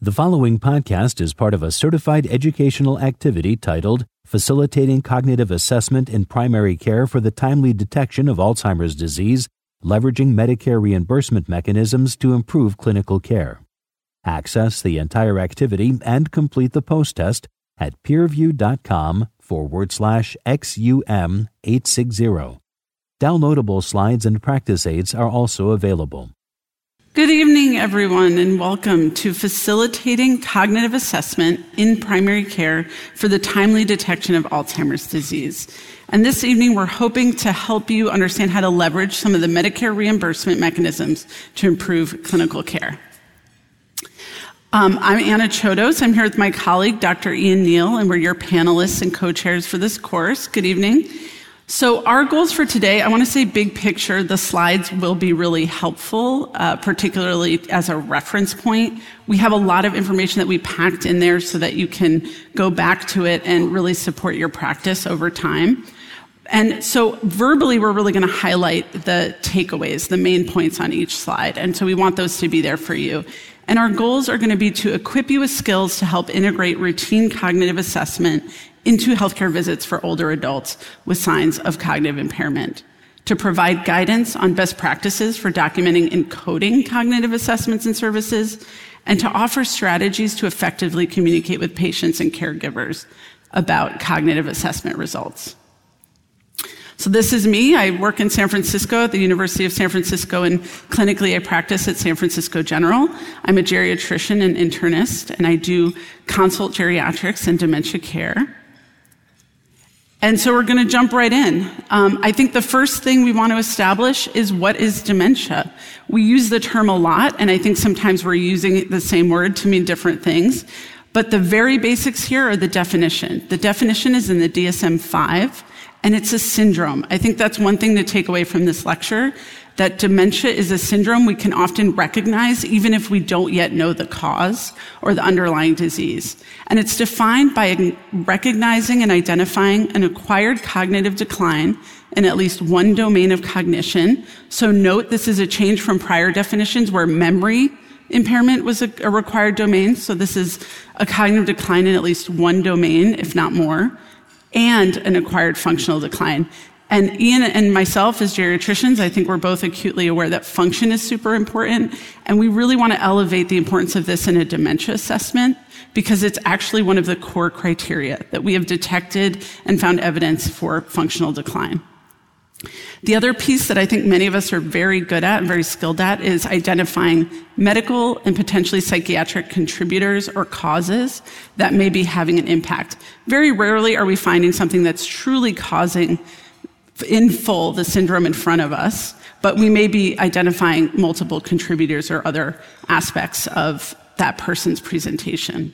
The following podcast is part of a certified educational activity titled Facilitating Cognitive Assessment in Primary Care for the Timely Detection of Alzheimer's Disease, Leveraging Medicare Reimbursement Mechanisms to Improve Clinical Care. Access the entire activity and complete the post test at peerview.com forward slash XUM 860. Downloadable slides and practice aids are also available. Good evening, everyone, and welcome to Facilitating Cognitive Assessment in Primary Care for the Timely Detection of Alzheimer's Disease. And this evening, we're hoping to help you understand how to leverage some of the Medicare reimbursement mechanisms to improve clinical care. Um, I'm Anna Chodos. I'm here with my colleague, Dr. Ian Neal, and we're your panelists and co chairs for this course. Good evening. So, our goals for today, I want to say big picture. The slides will be really helpful, uh, particularly as a reference point. We have a lot of information that we packed in there so that you can go back to it and really support your practice over time. And so, verbally, we're really going to highlight the takeaways, the main points on each slide. And so, we want those to be there for you. And our goals are going to be to equip you with skills to help integrate routine cognitive assessment into healthcare visits for older adults with signs of cognitive impairment, to provide guidance on best practices for documenting and coding cognitive assessments and services, and to offer strategies to effectively communicate with patients and caregivers about cognitive assessment results. So this is me. I work in San Francisco at the University of San Francisco, and clinically I practice at San Francisco General. I'm a geriatrician and internist, and I do consult geriatrics and dementia care. And so we're going to jump right in. Um, I think the first thing we want to establish is what is dementia. We use the term a lot, and I think sometimes we're using the same word to mean different things. But the very basics here are the definition. The definition is in the DSM 5 and it's a syndrome. I think that's one thing to take away from this lecture that dementia is a syndrome we can often recognize even if we don't yet know the cause or the underlying disease. And it's defined by recognizing and identifying an acquired cognitive decline in at least one domain of cognition. So note this is a change from prior definitions where memory impairment was a, a required domain. So this is a cognitive decline in at least one domain, if not more and an acquired functional decline. And Ian and myself, as geriatricians, I think we're both acutely aware that function is super important. And we really want to elevate the importance of this in a dementia assessment because it's actually one of the core criteria that we have detected and found evidence for functional decline. The other piece that I think many of us are very good at and very skilled at is identifying medical and potentially psychiatric contributors or causes that may be having an impact. Very rarely are we finding something that's truly causing in full the syndrome in front of us, but we may be identifying multiple contributors or other aspects of that person's presentation.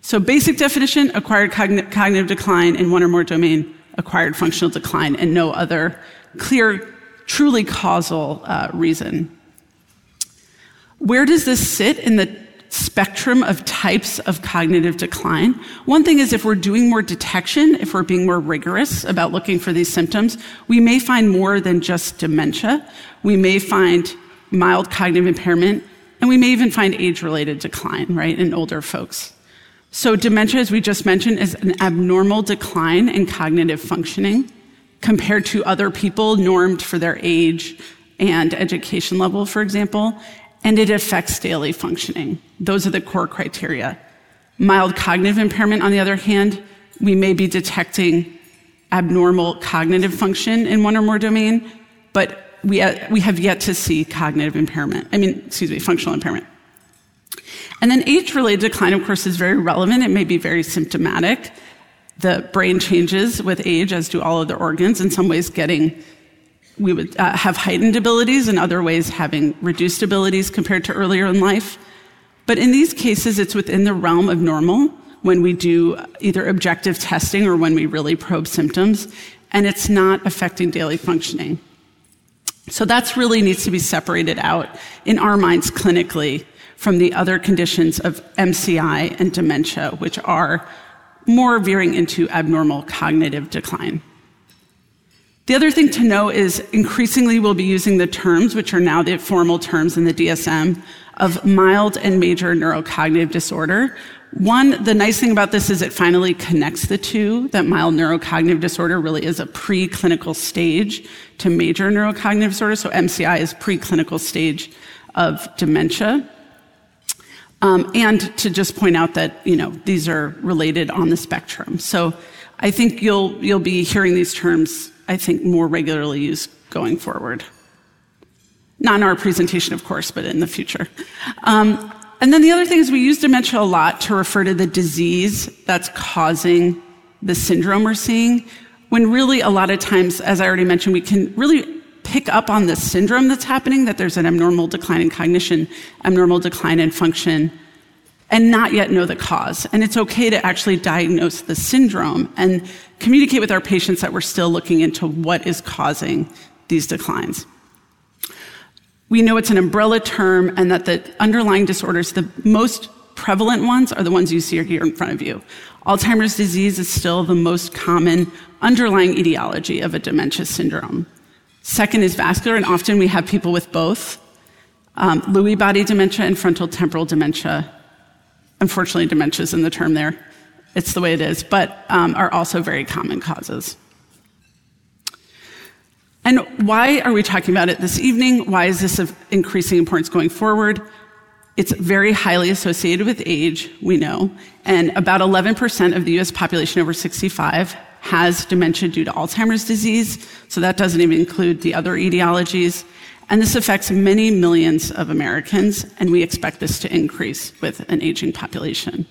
So basic definition, acquired cogn- cognitive decline in one or more domain, acquired functional decline, and no other clear, truly causal uh, reason. Where does this sit in the spectrum of types of cognitive decline? One thing is if we're doing more detection, if we're being more rigorous about looking for these symptoms, we may find more than just dementia. We may find mild cognitive impairment, and we may even find age related decline, right, in older folks. So, dementia, as we just mentioned, is an abnormal decline in cognitive functioning compared to other people normed for their age and education level, for example, and it affects daily functioning. Those are the core criteria. Mild cognitive impairment, on the other hand, we may be detecting abnormal cognitive function in one or more domain, but we, uh, we have yet to see cognitive impairment. I mean, excuse me, functional impairment. And then age related decline, of course, is very relevant. It may be very symptomatic. The brain changes with age, as do all other organs, in some ways getting, we would uh, have heightened abilities, in other ways having reduced abilities compared to earlier in life. But in these cases, it's within the realm of normal when we do either objective testing or when we really probe symptoms, and it's not affecting daily functioning. So that's really needs to be separated out in our minds clinically from the other conditions of MCI and dementia, which are more veering into abnormal cognitive decline. The other thing to know is increasingly we'll be using the terms, which are now the formal terms in the DSM, of mild and major neurocognitive disorder. One, the nice thing about this is it finally connects the two, that mild neurocognitive disorder really is a preclinical stage to major neurocognitive disorder. So MCI is preclinical stage of dementia. Um, and to just point out that, you know, these are related on the spectrum. So I think you'll, you'll be hearing these terms, I think, more regularly used going forward. Not in our presentation, of course, but in the future. Um, and then the other thing is we use dementia a lot to refer to the disease that's causing the syndrome we're seeing, when really a lot of times, as I already mentioned, we can really pick up on the syndrome that's happening, that there's an abnormal decline in cognition, abnormal decline in function, and not yet know the cause. And it's okay to actually diagnose the syndrome and communicate with our patients that we're still looking into what is causing these declines. We know it's an umbrella term and that the underlying disorders, the most prevalent ones, are the ones you see here in front of you. Alzheimer's disease is still the most common underlying etiology of a dementia syndrome. Second is vascular, and often we have people with both um, Lewy body dementia and frontal temporal dementia. Unfortunately, dementia is in the term there. It's the way it is, but um, are also very common causes. And why are we talking about it this evening? Why is this of increasing importance going forward? It's very highly associated with age, we know, and about 11% of the US population over 65 has dementia due to Alzheimer's disease, so that doesn't even include the other etiologies. And this affects many millions of Americans, and we expect this to increase with an aging population.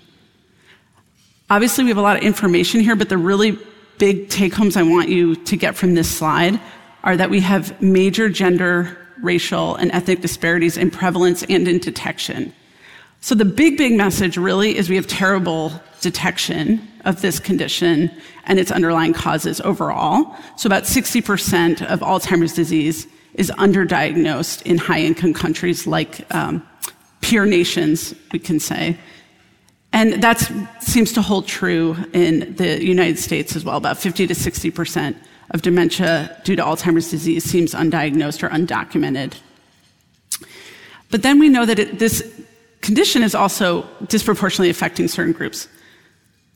Obviously, we have a lot of information here, but the really big take homes I want you to get from this slide are that we have major gender, racial, and ethnic disparities in prevalence and in detection. So the big, big message really is we have terrible detection of this condition and its underlying causes overall. So about 60% of Alzheimer's disease is underdiagnosed in high income countries like um, peer nations, we can say. And that seems to hold true in the United States as well. About 50 to 60% of dementia due to Alzheimer's disease seems undiagnosed or undocumented. But then we know that it, this condition is also disproportionately affecting certain groups.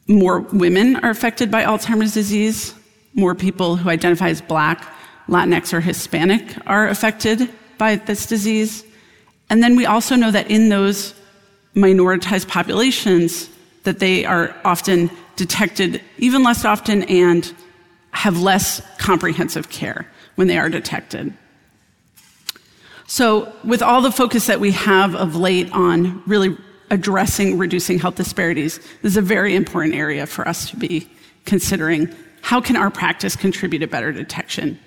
More women are affected by Alzheimer's disease, more people who identify as Black, Latinx, or Hispanic are affected by this disease. And then we also know that in those minoritized populations, that they are often detected even less often and have less comprehensive care when they are detected. So, with all the focus that we have of late on really addressing reducing health disparities, this is a very important area for us to be considering. How can our practice contribute to better detection?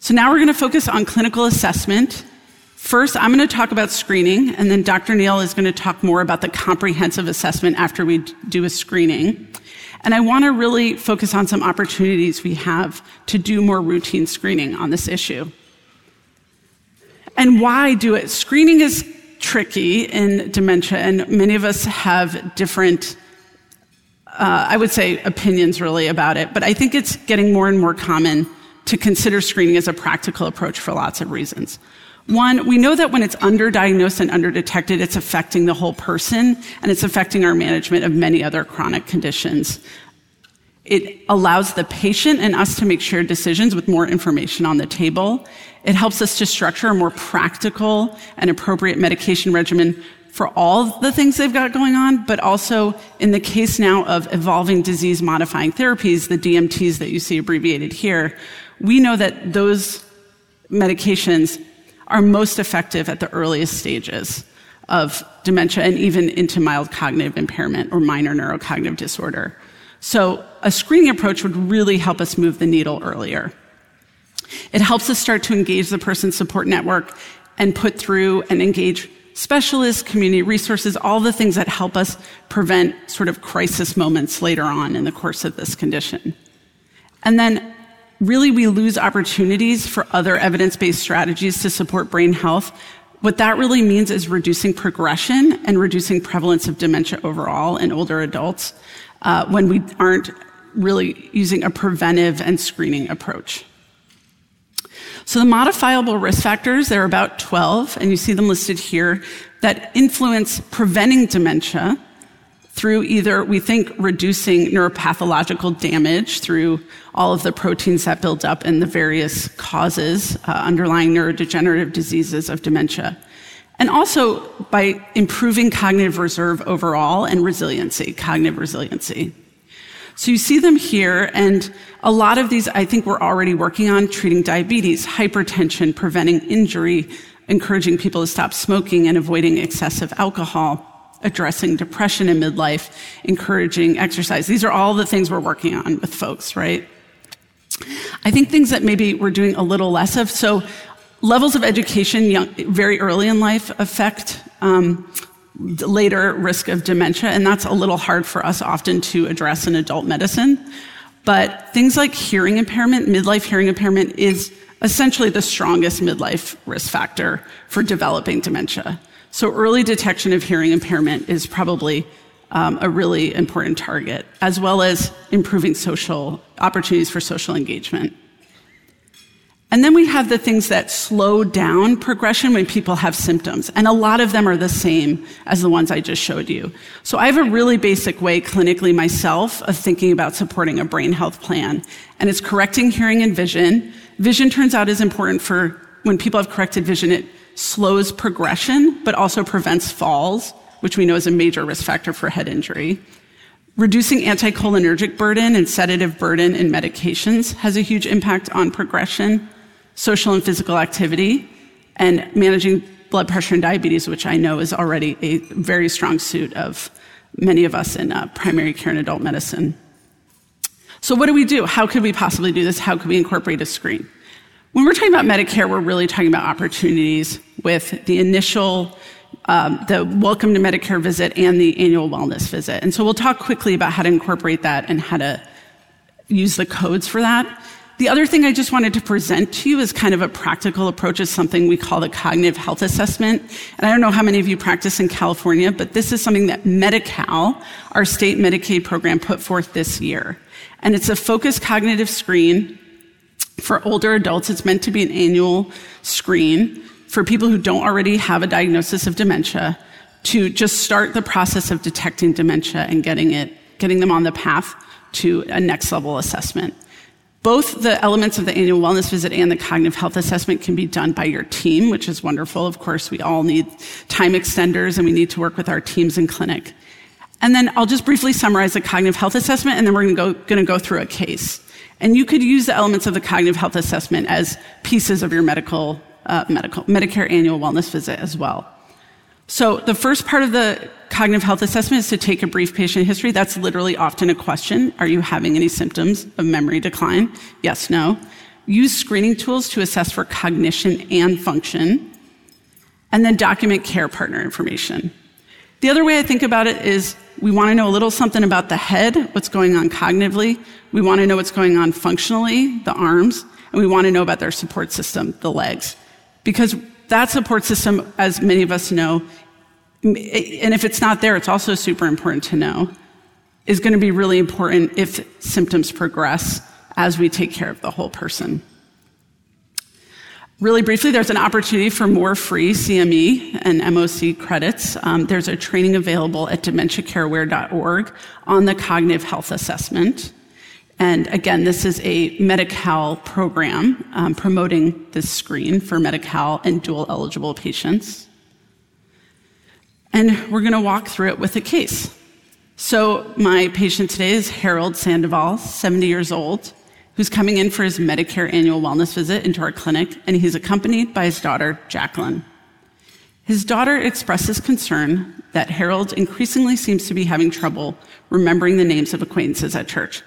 So, now we're going to focus on clinical assessment. First, I'm going to talk about screening, and then Dr. Neal is going to talk more about the comprehensive assessment after we do a screening. And I want to really focus on some opportunities we have to do more routine screening on this issue. And why do it? Screening is tricky in dementia, and many of us have different, uh, I would say, opinions really about it. But I think it's getting more and more common to consider screening as a practical approach for lots of reasons. One, we know that when it's underdiagnosed and underdetected, it's affecting the whole person and it's affecting our management of many other chronic conditions. It allows the patient and us to make shared decisions with more information on the table. It helps us to structure a more practical and appropriate medication regimen for all the things they've got going on, but also in the case now of evolving disease modifying therapies, the DMTs that you see abbreviated here, we know that those medications are most effective at the earliest stages of dementia and even into mild cognitive impairment or minor neurocognitive disorder. So a screening approach would really help us move the needle earlier. It helps us start to engage the person's support network and put through and engage specialists, community resources, all the things that help us prevent sort of crisis moments later on in the course of this condition. And then really we lose opportunities for other evidence-based strategies to support brain health. What that really means is reducing progression and reducing prevalence of dementia overall in older adults uh, when we aren't really using a preventive and screening approach. So the modifiable risk factors, there are about 12, and you see them listed here, that influence preventing dementia through either, we think, reducing neuropathological damage through all of the proteins that build up in the various causes uh, underlying neurodegenerative diseases of dementia. And also by improving cognitive reserve overall and resiliency, cognitive resiliency. So you see them here, and a lot of these I think we're already working on treating diabetes, hypertension, preventing injury, encouraging people to stop smoking and avoiding excessive alcohol, addressing depression in midlife, encouraging exercise. These are all the things we're working on with folks, right? I think things that maybe we're doing a little less of. So levels of education young, very early in life affect um, later risk of dementia, and that's a little hard for us often to address in adult medicine. But things like hearing impairment, midlife hearing impairment, is essentially the strongest midlife risk factor for developing dementia. So early detection of hearing impairment is probably um, a really important target, as well as improving social opportunities for social engagement. And then we have the things that slow down progression when people have symptoms. And a lot of them are the same as the ones I just showed you. So I have a really basic way clinically myself of thinking about supporting a brain health plan. And it's correcting hearing and vision. Vision turns out is important for when people have corrected vision, it slows progression, but also prevents falls, which we know is a major risk factor for head injury. Reducing anticholinergic burden and sedative burden in medications has a huge impact on progression social and physical activity, and managing blood pressure and diabetes, which I know is already a very strong suit of many of us in uh, primary care and adult medicine. So, what do we do? How could we possibly do this? How could we incorporate a screen? When we're talking about Medicare, we're really talking about opportunities with the initial, um, the welcome to Medicare visit and the annual wellness visit. And so we'll talk quickly about how to incorporate that and how to use the codes for that. The other thing I just wanted to present to you is kind of a practical approach is something we call the cognitive health assessment. And I don't know how many of you practice in California, but this is something that Medi-Cal, our state Medicaid program, put forth this year. And it's a focused cognitive screen for older adults. It's meant to be an annual screen for people who don't already have a diagnosis of dementia to just start the process of detecting dementia and getting it, getting them on the path to a next level assessment. Both the elements of the annual wellness visit and the cognitive health assessment can be done by your team, which is wonderful. Of course, we all need time extenders and we need to work with our teams in clinic. And then I'll just briefly summarize the cognitive health assessment and then we're going to go through a case. And you could use the elements of the cognitive health assessment as pieces of your medical, uh, medical, Medicare annual wellness visit as well. So the first part of the cognitive health assessment is to take a brief patient history. That's literally often a question. Are you having any symptoms of memory decline? Yes, no. Use screening tools to assess for cognition and function. And then document care partner information. The other way I think about it is we want to know a little something about the head, what's going on cognitively. We want to know what's going on functionally, the arms, and we want to know about their support system, the legs. Because that support system, as many of us know, and if it's not there, it's also super important to know, is going to be really important if symptoms progress as we take care of the whole person. Really briefly, there's an opportunity for more free CME and MOC credits. Um, there's a training available at dementiacareaware.org on the cognitive health assessment. And again, this is a Medi-Cal program um, promoting this screen for Medi-Cal and dual eligible patients. And we're going to walk through it with a case. So, my patient today is Harold Sandoval, 70 years old, who's coming in for his Medicare annual wellness visit into our clinic, and he's accompanied by his daughter, Jacqueline. His daughter expresses concern that Harold increasingly seems to be having trouble remembering the names of acquaintances at church.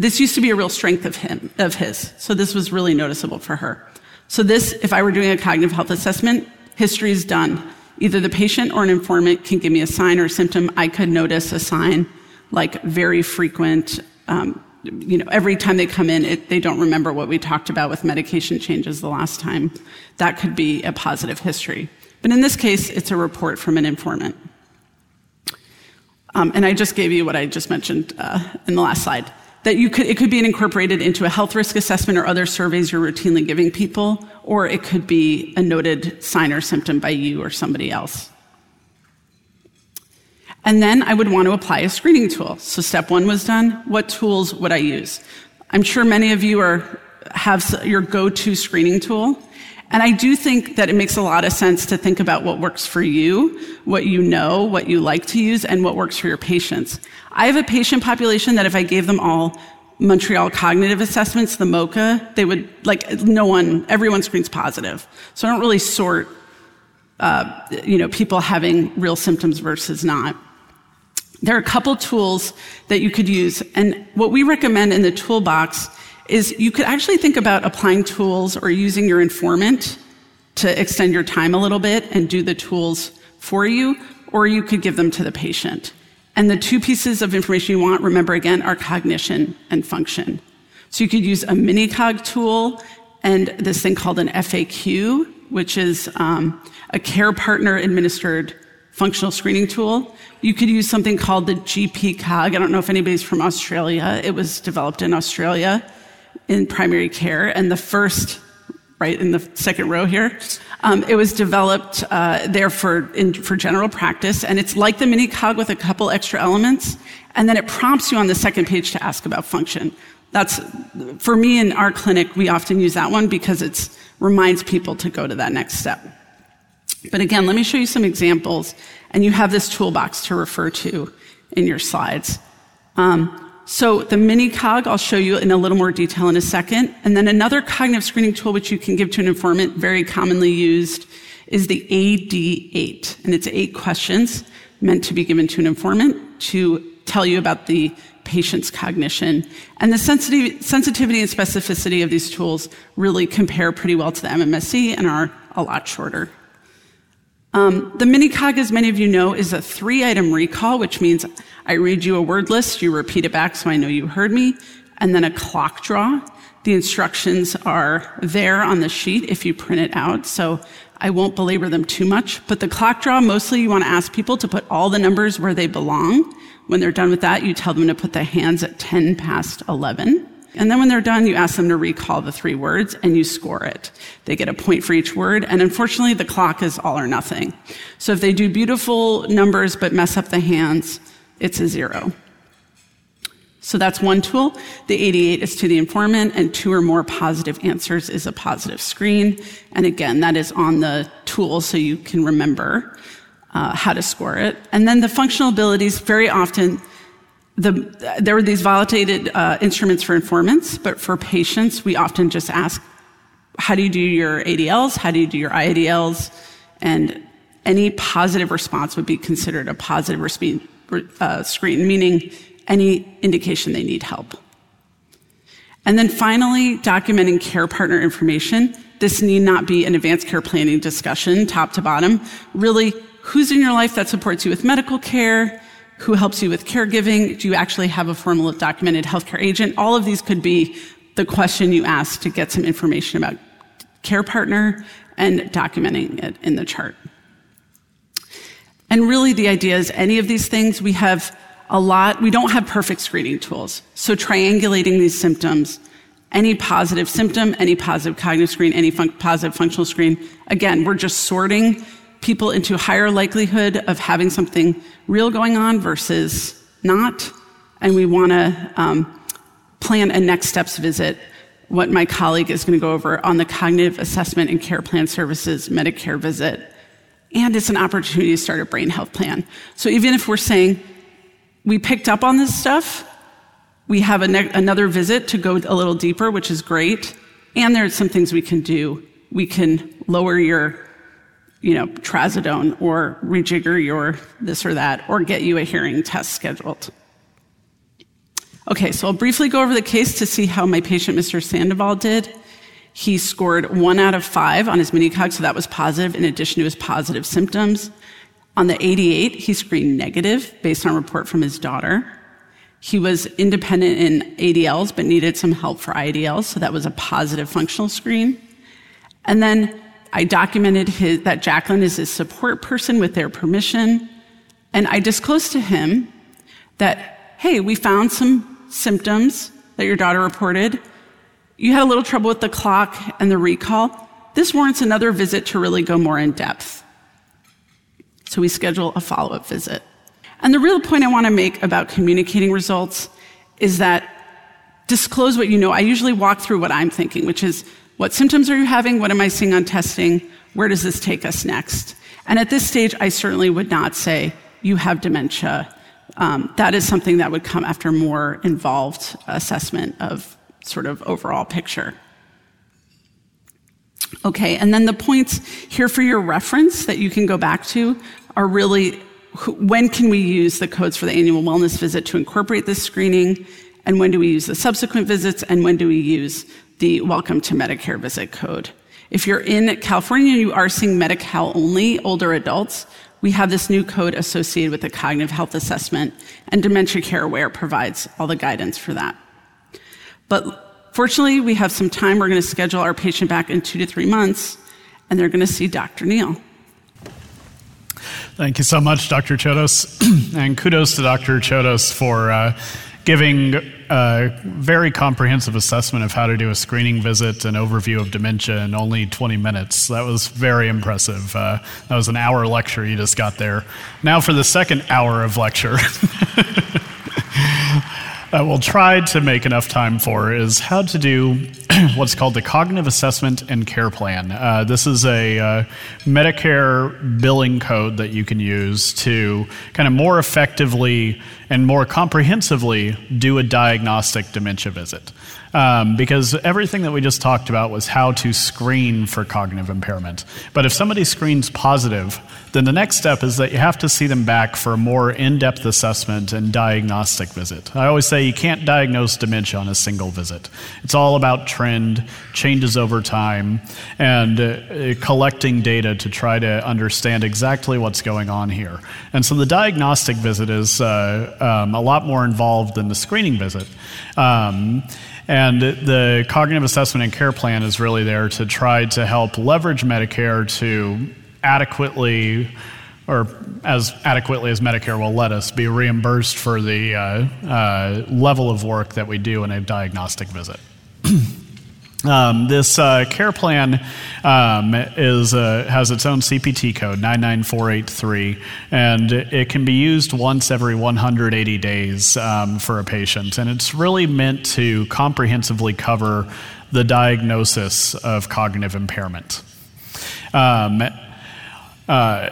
This used to be a real strength of him, of his. So this was really noticeable for her. So this, if I were doing a cognitive health assessment, history is done. Either the patient or an informant can give me a sign or a symptom. I could notice a sign like very frequent, um, you know, every time they come in, it, they don't remember what we talked about with medication changes the last time. That could be a positive history. But in this case, it's a report from an informant. Um, and I just gave you what I just mentioned uh, in the last slide. that you could, it could be incorporated into a health risk assessment or other surveys you're routinely giving people, or it could be a noted sign or symptom by you or somebody else. And then I would want to apply a screening tool. So step one was done. What tools would I use? I'm sure many of you are, have your go-to screening tool. And I do think that it makes a lot of sense to think about what works for you, what you know, what you like to use, and what works for your patients. I have a patient population that if I gave them all Montreal cognitive assessments, the MoCA, they would, like, no one, everyone screens positive. So I don't really sort, uh, you know, people having real symptoms versus not. There are a couple tools that you could use. And what we recommend in the toolbox is you could actually think about applying tools or using your informant to extend your time a little bit and do the tools for you, or you could give them to the patient. And the two pieces of information you want, remember again, are cognition and function. So you could use a MiniCog tool and this thing called an FAQ, which is um, a care partner administered functional screening tool. You could use something called the GP COG. I don't know if anybody's from Australia. It was developed in Australia in primary care, and the first, right in the second row here, um, it was developed uh, there for in, for general practice, and it's like the mini cog with a couple extra elements, and then it prompts you on the second page to ask about function. That's for me in our clinic. We often use that one because it reminds people to go to that next step. But again, let me show you some examples, and you have this toolbox to refer to in your slides. Um, so the mini cog, I'll show you in a little more detail in a second. And then another cognitive screening tool which you can give to an informant, very commonly used, is the AD8. And it's eight questions meant to be given to an informant to tell you about the patient's cognition. And the sensitivity sensitivity and specificity of these tools really compare pretty well to the MMSE and are a lot shorter. Um, the mini cog, as many of you know, is a three item recall, which means I read you a word list, you repeat it back so I know you heard me, and then a clock draw. The instructions are there on the sheet if you print it out, so I won't belabor them too much. But the clock draw, mostly you want to ask people to put all the numbers where they belong. When they're done with that, you tell them to put their hands at 10 past 11. And then when they're done, you ask them to recall the three words and you score it. They get a point for each word. And unfortunately, the clock is all or nothing. So if they do beautiful numbers but mess up the hands, it's a zero. So that's one tool. The AD8 is to the informant, and two or more positive answers is a positive screen. And again, that is on the tool so you can remember uh, how to score it. And then the functional abilities, very often, the, there were these validated uh, instruments for informants, but for patients, we often just ask, how do you do your ADLs? How do you do your IADLs? And any positive response would be considered a positive uh, screen, meaning any indication they need help. And then finally, documenting care partner information. This need not be an advanced care planning discussion, top to bottom. Really, who's in your life that supports you with medical care? Who helps you with caregiving? Do you actually have a formal documented healthcare agent? All of these could be the question you ask to get some information about care partner and documenting it in the chart. And really, the idea is any of these things, we have a lot, we don't have perfect screening tools. So, triangulating these symptoms, any positive symptom, any positive cognitive screen, any fun- positive functional screen, again, we're just sorting people into higher likelihood of having something real going on versus not. And we want to um, plan a next steps visit, what my colleague is going to go over on the cognitive assessment and care plan services Medicare visit. And it's an opportunity to start a brain health plan. So even if we're saying we picked up on this stuff, we have ne- another visit to go a little deeper, which is great. And there are some things we can do. We can lower your you know, trazodone or rejigger your this or that or get you a hearing test scheduled. Okay, so I'll briefly go over the case to see how my patient, Mr. Sandoval, did. He scored one out of five on his mini cog, so that was positive in addition to his positive symptoms. On the AD8, he screened negative based on a report from his daughter. He was independent in ADLs but needed some help for IADLs, so that was a positive functional screen. And then I documented his, that Jacqueline is his support person with their permission. And I disclosed to him that, hey, we found some symptoms that your daughter reported, you had a little trouble with the clock and the recall, this warrants another visit to really go more in depth. So we schedule a follow up visit. And the real point I want to make about communicating results is that disclose what you know. I usually walk through what I'm thinking, which is what symptoms are you having? What am I seeing on testing? Where does this take us next? And at this stage, I certainly would not say you have dementia. Um, that is something that would come after more involved assessment of sort of overall picture. Okay, and then the points here for your reference that you can go back to are really when can we use the codes for the annual wellness visit to incorporate this screening, and when do we use the subsequent visits, and when do we use the welcome to Medicare visit code. If you're in California and you are seeing Medi-Cal only older adults, we have this new code associated with the cognitive health assessment, and Dementia Care Aware provides all the guidance for that. But fortunately, we have some time. We're going to schedule our patient back in two to three months, and they're going to see Dr. Neal. Thank you so much, Dr. Chodos, and kudos to Dr. Chodos for uh, giving a very comprehensive assessment of how to do a screening visit and overview of dementia in only 20 minutes. That was very impressive. Uh, that was an hour lecture you just got there. Now for the second hour of lecture. I will try to make enough time for is how to do what's called the cognitive assessment and care plan. Uh, this is a uh, Medicare billing code that you can use to kind of more effectively and more comprehensively do a diagnostic dementia visit um, because everything that we just talked about was how to screen for cognitive impairment. But if somebody screens positive, then the next step is that you have to see them back for a more in depth assessment and diagnostic visit. I always say you can't diagnose dementia on a single visit. It's all about trend, changes over time, and uh, collecting data to try to understand exactly what's going on here. And so the diagnostic visit is uh, um, a lot more involved than the screening visit. Um, and the cognitive assessment and care plan is really there to try to help leverage Medicare to adequately or as adequately as Medicare will let us, be reimbursed for the uh, uh, level of work that we do in a diagnostic visit. Um, this uh, care plan um, is, uh, has its own CPT code, 99483, and it can be used once every 180 days um, for a patient. And it's really meant to comprehensively cover the diagnosis of cognitive impairment. Um, uh,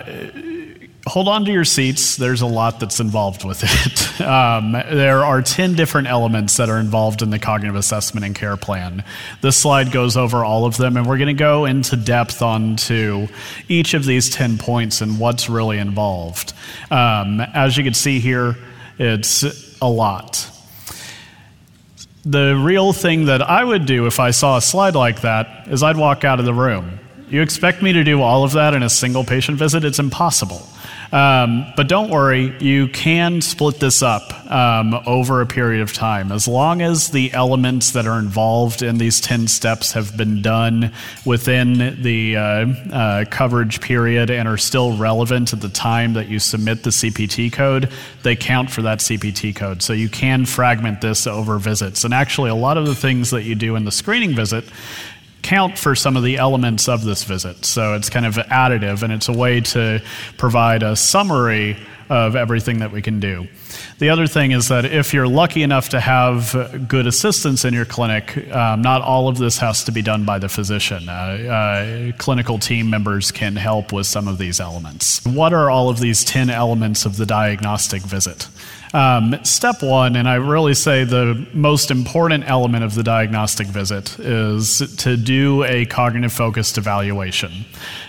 hold on to your seats. There's a lot that's involved with it. Um, there are 10 different elements that are involved in the cognitive assessment and care plan. This slide goes over all of them, and we're going to go into depth onto each of these 10 points and what's really involved. Um, as you can see here, it's a lot. The real thing that I would do if I saw a slide like that is I'd walk out of the room. You expect me to do all of that in a single patient visit? It's impossible. Um, but don't worry, you can split this up um, over a period of time. As long as the elements that are involved in these 10 steps have been done within the uh, uh, coverage period and are still relevant at the time that you submit the CPT code, they count for that CPT code. So you can fragment this over visits. And actually, a lot of the things that you do in the screening visit count for some of the elements of this visit. So it's kind of additive, and it's a way to provide a summary of everything that we can do. The other thing is that if you're lucky enough to have good assistance in your clinic, um, not all of this has to be done by the physician. Uh, uh, clinical team members can help with some of these elements. What are all of these 10 elements of the diagnostic visit? Um, step one, and I really say the most important element of the diagnostic visit, is to do a cognitive focused evaluation.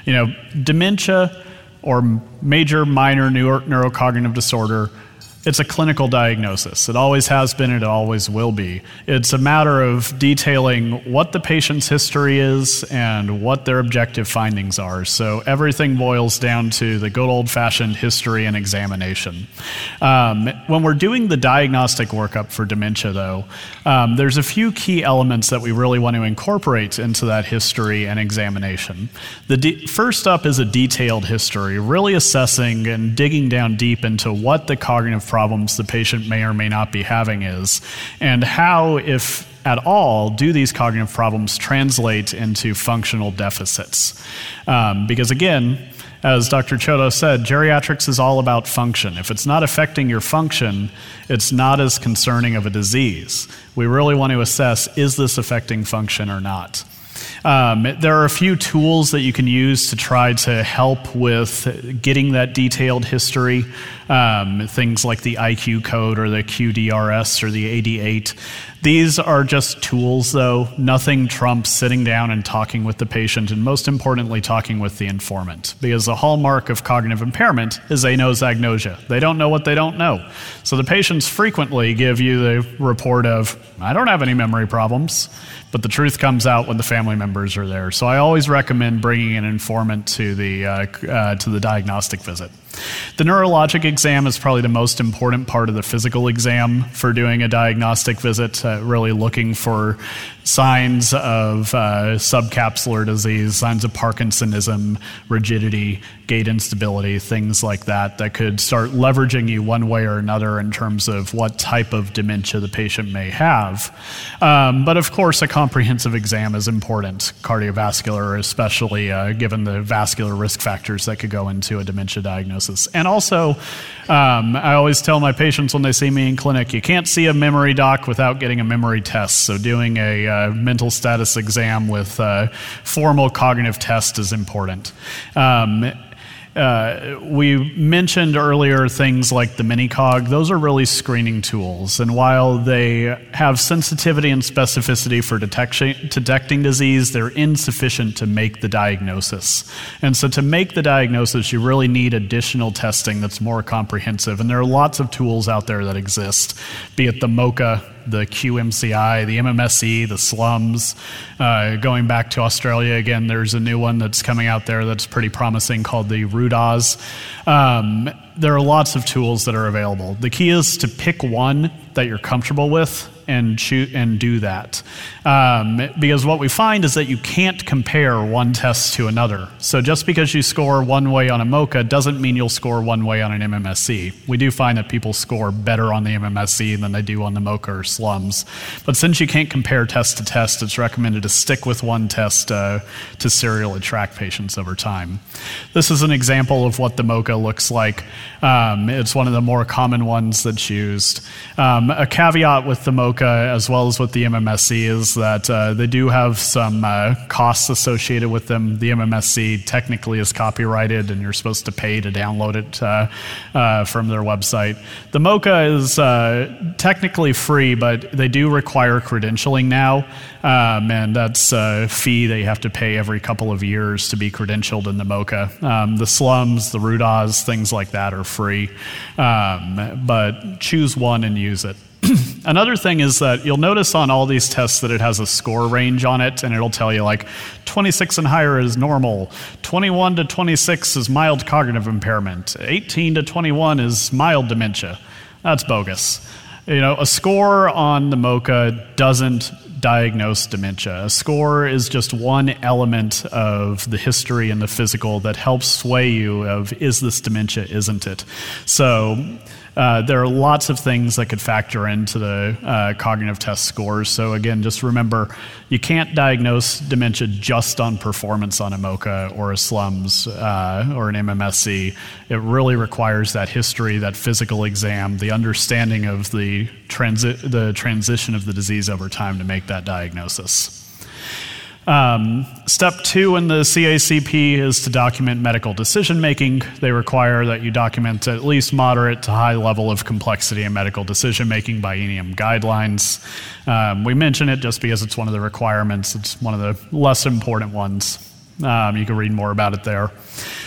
You know, dementia or major minor neuro- neurocognitive disorder it's a clinical diagnosis. It always has been, and it always will be. It's a matter of detailing what the patient's history is and what their objective findings are. So everything boils down to the good old fashioned history and examination. Um, when we're doing the diagnostic workup for dementia, though, um, there's a few key elements that we really want to incorporate into that history and examination. The de- first up is a detailed history, really assessing and digging down deep into what the cognitive problems the patient may or may not be having is, and how, if at all, do these cognitive problems translate into functional deficits? Um, because again, as Dr. Chodo said, geriatrics is all about function. If it's not affecting your function, it's not as concerning of a disease. We really want to assess is this affecting function or not? Um, there are a few tools that you can use to try to help with getting that detailed history. Um, things like the IQ code or the QDRS or the AD8. These are just tools, though. Nothing trumps sitting down and talking with the patient, and most importantly, talking with the informant. Because the hallmark of cognitive impairment is anosognosia. They don't know what they don't know. So the patients frequently give you the report of, I don't have any memory problems. But the truth comes out when the family members are there. So I always recommend bringing an informant to the, uh, uh, to the diagnostic visit. The neurologic exam is probably the most important part of the physical exam for doing a diagnostic visit, uh, really looking for signs of uh, subcapsular disease, signs of Parkinsonism, rigidity, gait instability, things like that, that could start leveraging you one way or another in terms of what type of dementia the patient may have. Um, but of course, a comprehensive exam is important, cardiovascular, especially uh, given the vascular risk factors that could go into a dementia diagnosis. And also, um, I always tell my patients when they see me in clinic, you can't see a memory doc without getting a memory test. So doing a uh, mental status exam with uh, formal cognitive test is important. Um, uh, we mentioned earlier things like the minicog. Those are really screening tools. And while they have sensitivity and specificity for detection, detecting disease, they're insufficient to make the diagnosis. And so, to make the diagnosis, you really need additional testing that's more comprehensive. And there are lots of tools out there that exist, be it the MoCA the QMCI, the MMSE, the slums. Uh, going back to Australia again, there's a new one that's coming out there that's pretty promising called the RUDAS. Um, there are lots of tools that are available. The key is to pick one that you're comfortable with and shoot and do that. Um, because what we find is that you can't compare one test to another. So just because you score one way on a MoCA doesn't mean you'll score one way on an MMSE. We do find that people score better on the MMSE than they do on the MoCA or slums. But since you can't compare test to test, it's recommended to stick with one test uh, to serially track patients over time. This is an example of what the MoCA looks like. Um, it's one of the more common ones that's used. Um, a caveat with the MoCA as well as with the MMSE is that uh, they do have some uh, costs associated with them. The MMSE technically is copyrighted and you're supposed to pay to download it uh, uh from their website. The MoCA is uh, technically free, but they do require credentialing now, um, and that's a fee that you have to pay every couple of years to be credentialed in the MoCA. Um, the slums, the RUDAS, things like that are free, um, but choose one and use it. Another thing is that you'll notice on all these tests that it has a score range on it, and it'll tell you like 26 and higher is normal, 21 to 26 is mild cognitive impairment, 18 to 21 is mild dementia. That's bogus. You know, a score on the MoCA doesn't diagnose dementia. A score is just one element of the history and the physical that helps sway you of is this dementia, isn't it? So uh, there are lots of things that could factor into the uh, cognitive test scores. So, again, just remember you can't diagnose dementia just on performance on a MoCA or a SLUMS uh, or an MMSE. It really requires that history, that physical exam, the understanding of the, transi- the transition of the disease over time to make that diagnosis. Um, step two in the CACP is to document medical decision making. They require that you document at least moderate to high level of complexity in medical decision making by E&M guidelines. Um, we mention it just because it's one of the requirements, it's one of the less important ones. Um, you can read more about it there.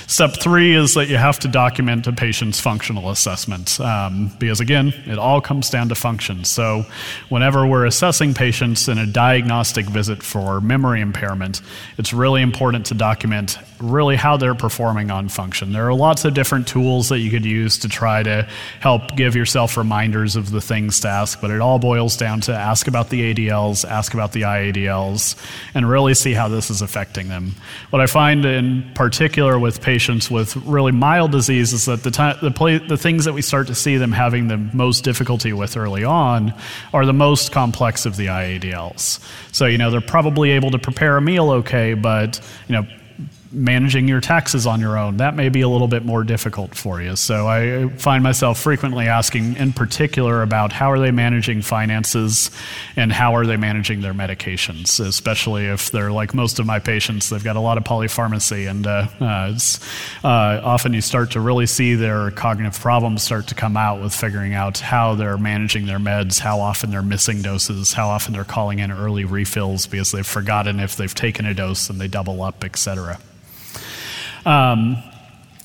Step three is that you have to document a patient's functional assessment um, because, again, it all comes down to function. So, whenever we're assessing patients in a diagnostic visit for memory impairment, it's really important to document really how they're performing on function. There are lots of different tools that you could use to try to help give yourself reminders of the things to ask, but it all boils down to ask about the ADLs, ask about the IADLs, and really see how this is affecting them. What I find in particular with patients patients with really mild disease is that the, the, the things that we start to see them having the most difficulty with early on are the most complex of the IADLs. So, you know, they're probably able to prepare a meal okay, but, you know, managing your taxes on your own, that may be a little bit more difficult for you. So I find myself frequently asking, in particular, about how are they managing finances and how are they managing their medications, especially if they're like most of my patients, they've got a lot of polypharmacy, and uh, uh, uh, often you start to really see their cognitive problems start to come out with figuring out how they're managing their meds, how often they're missing doses, how often they're calling in early refills because they've forgotten if they've taken a dose and they double up, etc. Um,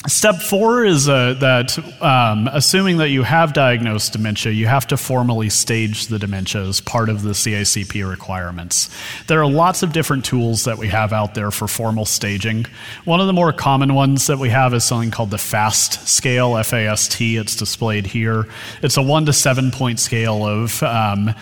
Step four is uh, that um, assuming that you have diagnosed dementia, you have to formally stage the dementia as part of the CACP requirements. There are lots of different tools that we have out there for formal staging. One of the more common ones that we have is something called the FAST scale, F A S T. It's displayed here. It's a one to seven point scale of um,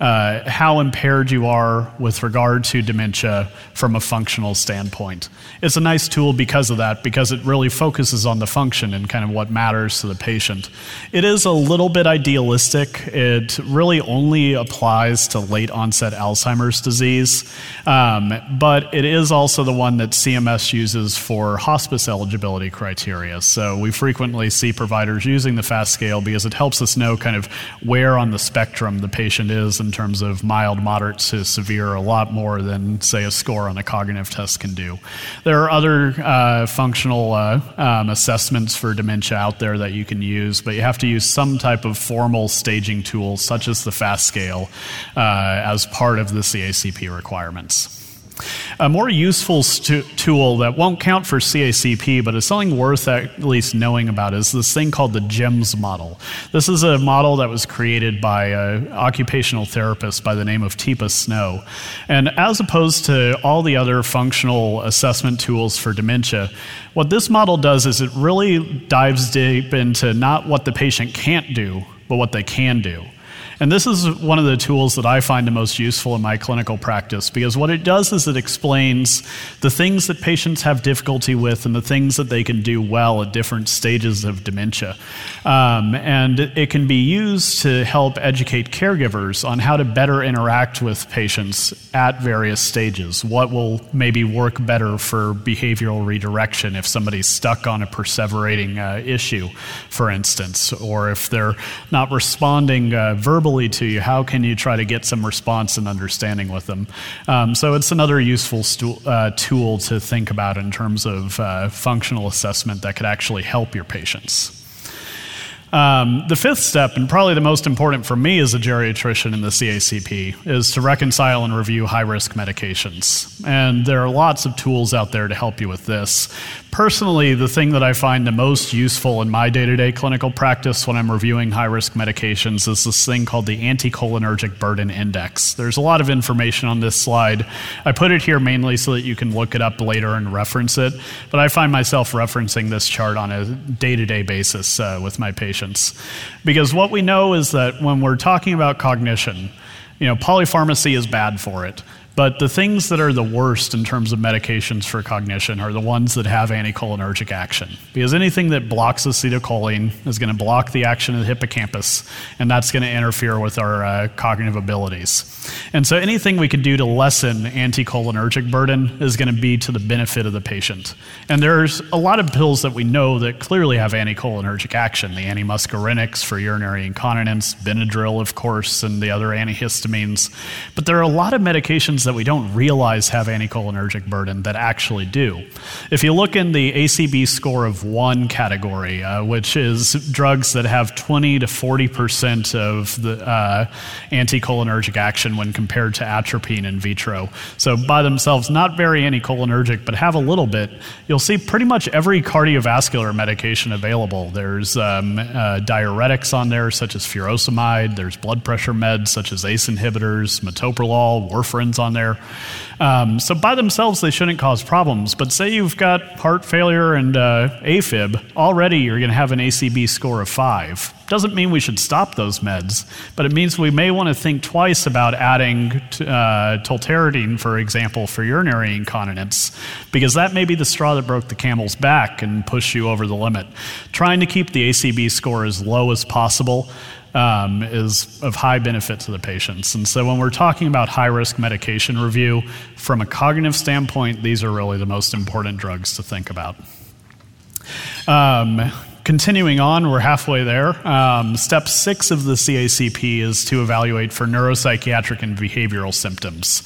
uh, how impaired you are with regard to dementia from a functional standpoint. It's a nice tool because of that, because it really focuses on the function and kind of what matters to the patient. It is a little bit idealistic. It really only applies to late onset Alzheimer's disease, um, but it is also the one that CMS uses for hospice eligibility criteria. So we frequently see providers using the FAST scale because it helps us know kind of where on the spectrum the patient is and in terms of mild, moderate to severe, a lot more than, say, a score on a cognitive test can do. There are other uh, functional uh, um, assessments for dementia out there that you can use, but you have to use some type of formal staging tool, such as the FAST scale, uh, as part of the CACP requirements. A more useful stu- tool that won't count for CACP, but is something worth at least knowing about, is this thing called the GEMS model. This is a model that was created by an occupational therapist by the name of Teepa Snow. And as opposed to all the other functional assessment tools for dementia, what this model does is it really dives deep into not what the patient can't do, but what they can do. And this is one of the tools that I find the most useful in my clinical practice because what it does is it explains the things that patients have difficulty with and the things that they can do well at different stages of dementia. Um, and it can be used to help educate caregivers on how to better interact with patients at various stages. What will maybe work better for behavioral redirection if somebody's stuck on a perseverating uh, stu, for instance, or if they're not responding uh, verbally verbally to you, how can you try to get some response and understanding with them? Um, so it's another useful stu- uh, tool to think about in terms of uh, functional assessment that could actually help your patients. Um, the fifth step, and probably the most important for me as a geriatrician in the CACP, is to reconcile and review high risk medications. And there are lots of tools out there to help you with this. Personally, the thing that I find the most useful in my day to day clinical practice when I'm reviewing high risk medications is this thing called the Anticholinergic Burden Index. There's a lot of information on this slide. I put it here mainly so that you can look it up later and reference it, but I find myself referencing this chart on a day to day basis uh, with my patients. Because what we know is that when we're talking about cognition, you know, polypharmacy is bad for it. But the things that are the worst in terms of medications for cognition are the ones that have anticholinergic action. Because anything that blocks acetylcholine is going to block the action of the hippocampus, and that's going to interfere with our uh, cognitive abilities. And so anything we can do to lessen anticholinergic burden is going to be to the benefit of the patient. And there's a lot of pills that we know that clearly have anticholinergic action the antimuscarinics for urinary incontinence, Benadryl, of course, and the other antihistamines. But there are a lot of medications that we don't realize have anticholinergic burden that actually do. If you look in the ACB score of one category, uh, which is drugs that have 20 to 40 percent of the uh, anticholinergic action when compared to atropine in vitro, so by themselves not very anticholinergic, but have a little bit, you'll see pretty much every cardiovascular medication available. There's um, uh, diuretics on there, such as furosemide. There's blood pressure meds, such as ACE inhibitors, metoprolol, warfarins on on there. Um, so by themselves, they shouldn't cause problems. But say you've got heart failure and uh, AFib, already you're going to have an ACB score of five. Doesn't mean we should stop those meds, but it means we may want to think twice about adding uh, tolterodine, for example, for urinary incontinence, because that may be the straw that broke the camel's back and push you over the limit. Trying to keep the ACB score as low as possible um, is of high benefit to the patients. And so when we're talking about high risk medication review, from a cognitive standpoint, these are really the most important drugs to think about. Um, continuing on, we're halfway there. Um, step six of the CACP is to evaluate for neuropsychiatric and behavioral symptoms.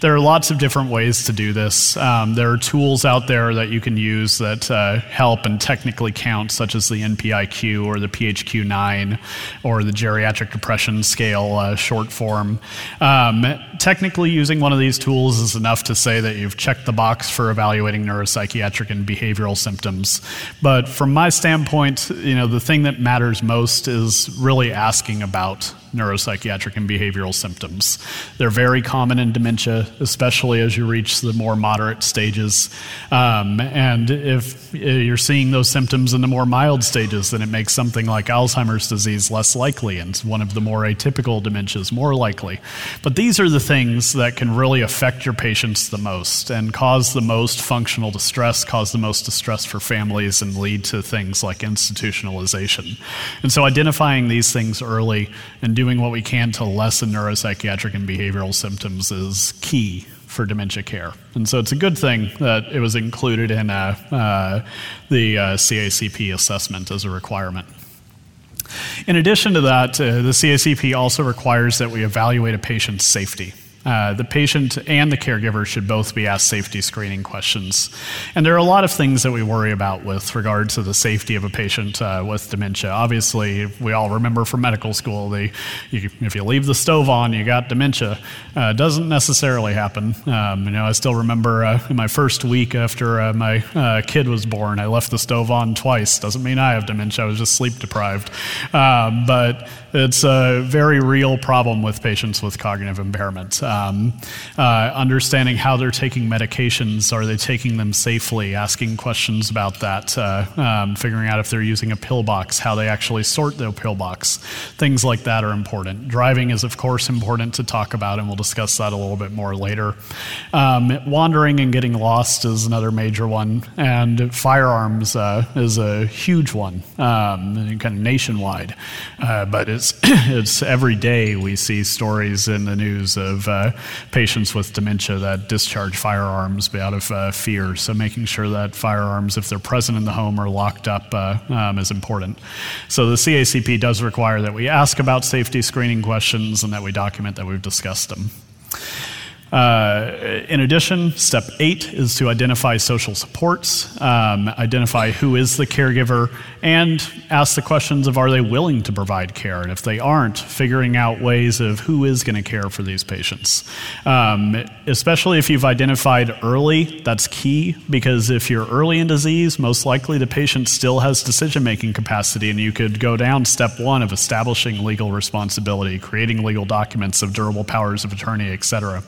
There are lots of different ways to do this. Um, there are tools out there that you can use that uh, help and technically count, such as the NPIQ or the PHQ 9 or the Geriatric Depression Scale uh, short form. Um, technically, using one of these tools is enough to say that you've checked the box for evaluating neuropsychiatric and behavioral symptoms. But from my standpoint, point, you know, the thing that matters most is really asking about neuropsychiatric and behavioral symptoms. They're very common in dementia, especially as you reach the more moderate stages. Um, and if you're seeing those symptoms in the more mild stages, then it makes something like Alzheimer's disease less likely, and one of the more atypical dementias more likely. But these are the things that can really affect your patients the most and cause the most functional distress, cause the most distress for families, and lead to things like institutionalization. And so identifying these things early and doing what we can to lessen neuropsychiatric and behavioral symptoms is key for dementia care. And so it's a good thing that it was included in uh, uh, the uh, CACP assessment as a requirement. In addition to that, uh, the CACP also requires that we evaluate a patient's safety. Uh, the patient and the caregiver should both be asked safety screening questions. And there are a lot of things that we worry about with regard to the safety of a patient uh, with dementia. Obviously, we all remember from medical school, the, you, if you leave the stove on, you got dementia. Uh, doesn't necessarily happen. Um, you know, I still remember uh, in my first week after uh, my uh, kid was born, I left the stove on twice. Doesn't mean I have dementia. I was just sleep deprived. Um, but it's a very real problem with patients with cognitive impairment. Um, uh, understanding how they're taking medications, are they taking them safely, asking questions about that, uh, um, figuring out if they're using a pill box, how they actually sort their pill box. Things like that are important. Driving is, of course, important to talk about, and we'll discuss that a little bit more later. Um, wandering and getting lost is another major one, and firearms uh, is a huge one, um, kind of nationwide. Uh, but it's it's every day we see stories in the news of uh, patients with dementia that discharge firearms out of uh, fear. So making sure that firearms, if they're present in the home, are locked up uh, um, is important. So the CACP does require that we ask about safety screening questions and that we document that we've discussed them. Uh, in addition, step eight is to identify social supports, um, identify who is the caregiver, and ask the questions of are they willing to provide care? And if they aren't, figuring out ways of who is going to care for these patients. Um, especially if you've identified early, that's key because if you're early in disease, most likely the patient still has decision making capacity, and you could go down step one of establishing legal responsibility, creating legal documents of durable powers of attorney, etc.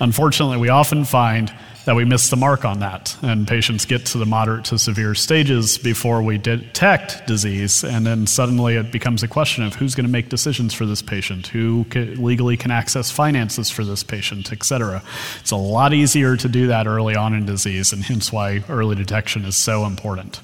Unfortunately, we often find that we miss the mark on that, and patients get to the moderate to severe stages before we detect disease, and then suddenly it becomes a question of who's going to make decisions for this patient, who legally can access finances for this patient, etc. It's a lot easier to do that early on in disease, and hence why early detection is so important.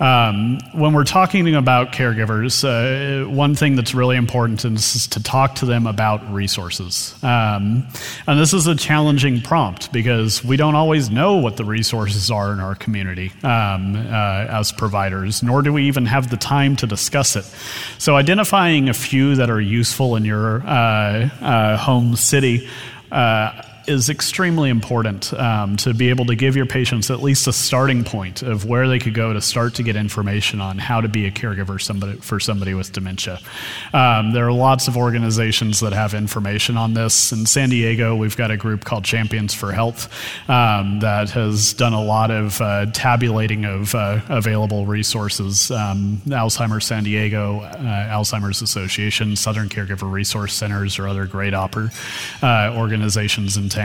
Um, when we're talking about caregivers, uh, one thing that's really important is to talk to them about resources. Um, and this is a challenging prompt because we don't always know what the resources are in our community um, uh, as providers, nor do we even have the time to discuss it. So, identifying a few that are useful in your uh, uh home city. Uh, is extremely important um, to be able to give your patients at least a starting point of where they could go to start to get information on how to be a caregiver somebody, for somebody with dementia. Um, there are lots of organizations that have information on this. In San Diego, we've got a group called Champions for Health um, that has done a lot of uh, tabulating of uh, available resources. Um, Alzheimer's San Diego, uh, Alzheimer's Association, Southern Caregiver Resource Centers, or other great oper- uh, organizations in town.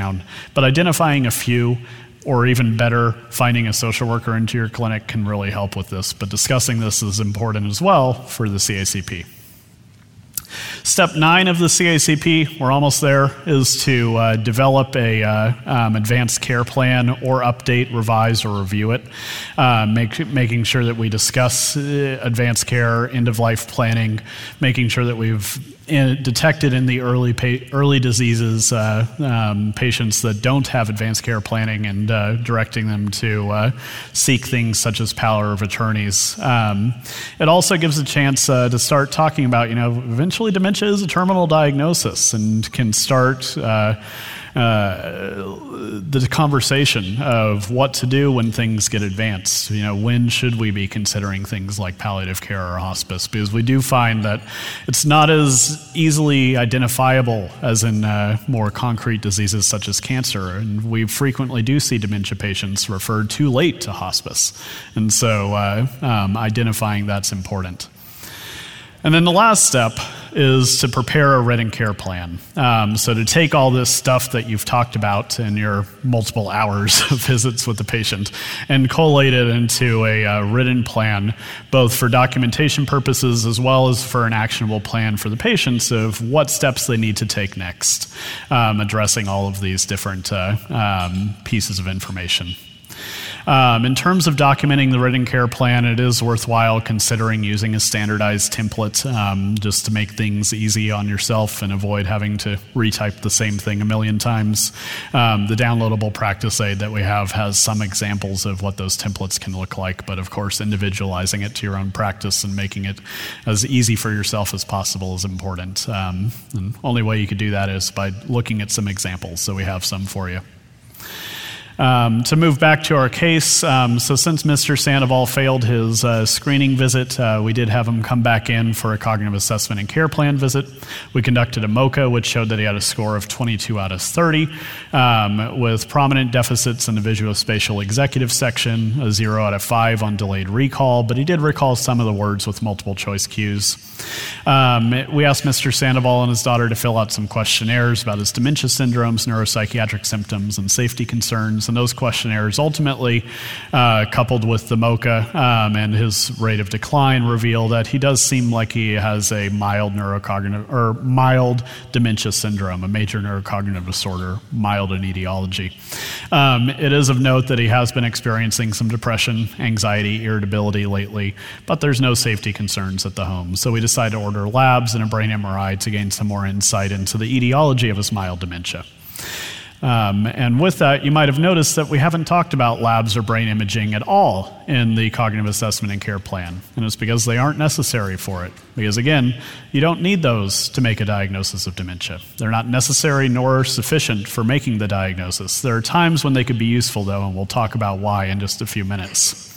But identifying a few or even better, finding a social worker into your clinic can really help with this. But discussing this is important as well for the CACP. Step nine of the CACP, we're almost there, is to uh, develop a uh, um, advanced care plan or update, revise, or review it. Uh, make, making sure that we discuss uh, advanced care, end of life planning, making sure that we've detected in the early pa- early diseases uh, um, patients that don't have advanced care planning and uh, directing them to uh, seek things such as power of attorneys. Um, it also gives a chance uh, to start talking about you know eventually dementia is a terminal diagnosis and can start uh, the conversation of what to do when things get advanced. You know, when should we be considering things like palliative care or hospice? Because we do find that it's not as easily identifiable as in uh, more concrete diseases such as cancer. And we frequently do see dementia patients referred too late to hospice. And so uh, um, identifying that's important. And then the last step is to prepare a written care plan. Um, so, to take all this stuff that you've talked about in your multiple hours of visits with the patient and collate it into a uh, written plan, both for documentation purposes as well as for an actionable plan for the patients of what steps they need to take next, um, addressing all of these different uh, um, pieces of information. Um, in terms of documenting the written care plan, it is worthwhile considering using a standardized template um, just to make things easy on yourself and avoid having to retype the same thing a million times. Um, the downloadable practice aid that we have has some examples of what those templates can look like, but of course, individualizing it to your own practice and making it as easy for yourself as possible is important. Um, and only way you could do that is by looking at some examples. So we have some for you. Um, to move back to our case, um, so since Mr. Sandoval failed his uh, screening visit, uh, we did have him come back in for a cognitive assessment and care plan visit. We conducted a MOCA, which showed that he had a score of 22 out of 30, um, with prominent deficits in the visuospatial executive section, a 0 out of 5 on delayed recall, but he did recall some of the words with multiple choice cues. Um, we asked Mr. Sandoval and his daughter to fill out some questionnaires about his dementia syndromes, neuropsychiatric symptoms, and safety concerns. And those questionnaires ultimately, uh, coupled with the MOCA um, and his rate of decline, reveal that he does seem like he has a mild neurocognitive or mild dementia syndrome, a major neurocognitive disorder, mild in etiology. Um, it is of note that he has been experiencing some depression, anxiety, irritability lately, but there's no safety concerns at the home. So we decided to order labs and a brain MRI to gain some more insight into the etiology of his mild dementia. Um, and with that, you might have noticed that we haven't talked about labs or brain imaging at all in the cognitive assessment and care plan. And it's because they aren't necessary for it. Because again, you don't need those to make a diagnosis of dementia. They're not necessary nor sufficient for making the diagnosis. There are times when they could be useful, though, and we'll talk about why in just a few minutes.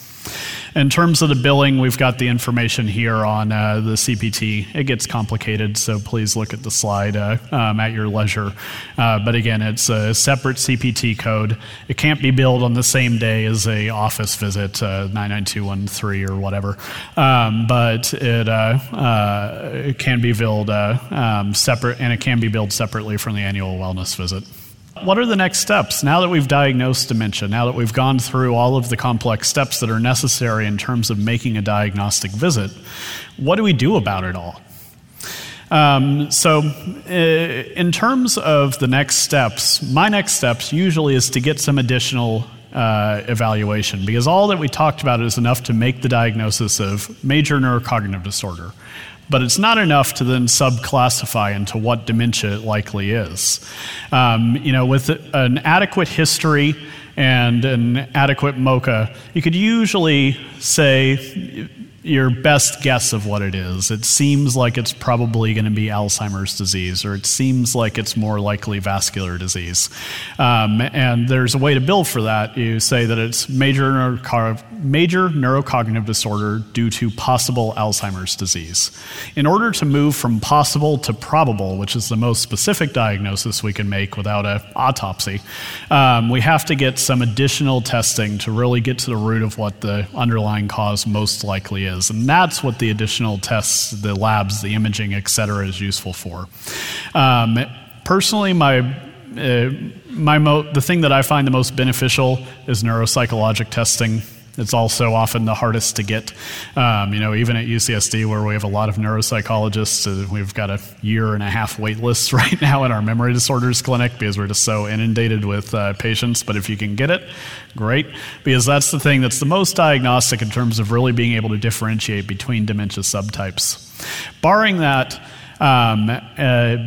In terms of the billing, we've got the information here on uh, the CPT. It gets complicated, so please look at the slide uh, um, at your leisure. Uh, but again, it's a separate CPT code. It can't be billed on the same day as a office visit, uh, 99213 or whatever. Um, but it, uh, uh, it can be billed um, separate, and it can be billed separately from the annual wellness visit. What are the next steps now that we've diagnosed dementia, now that we've gone through all of the complex steps that are necessary in terms of making a diagnostic visit? What do we do about it all? Um, so, uh, in terms of the next steps, my next steps usually is to get some additional uh, evaluation because all that we talked about is enough to make the diagnosis of major neurocognitive disorder but it's not enough to then subclassify into what dementia it likely is. Um, you know, with an adequate history and an adequate MOCA, you could usually say, your best guess of what it is. It seems like it's probably going to be Alzheimer's disease, or it seems like it's more likely vascular disease. Um, and there's a way to bill for that. You say that it's major, neuro- major neurocognitive disorder due to possible Alzheimer's disease. In order to move from possible to probable, which is the most specific diagnosis we can make without an autopsy, um, we have to get some additional testing to really get to the root of what the underlying cause most likely is. And that's what the additional tests, the labs, the imaging, et cetera, is useful for. Um, personally, my uh, my mo- the thing that I find the most beneficial is neuropsychologic testing. It's also often the hardest to get. Um, you know, even at UCSD, where we have a lot of neuropsychologists, uh, we've got a year and a half wait list right now in our memory disorders clinic because we're just so inundated with uh, patients. But if you can get it, great, because that's the thing that's the most diagnostic in terms of really being able to differentiate between dementia subtypes. Barring that, um, uh,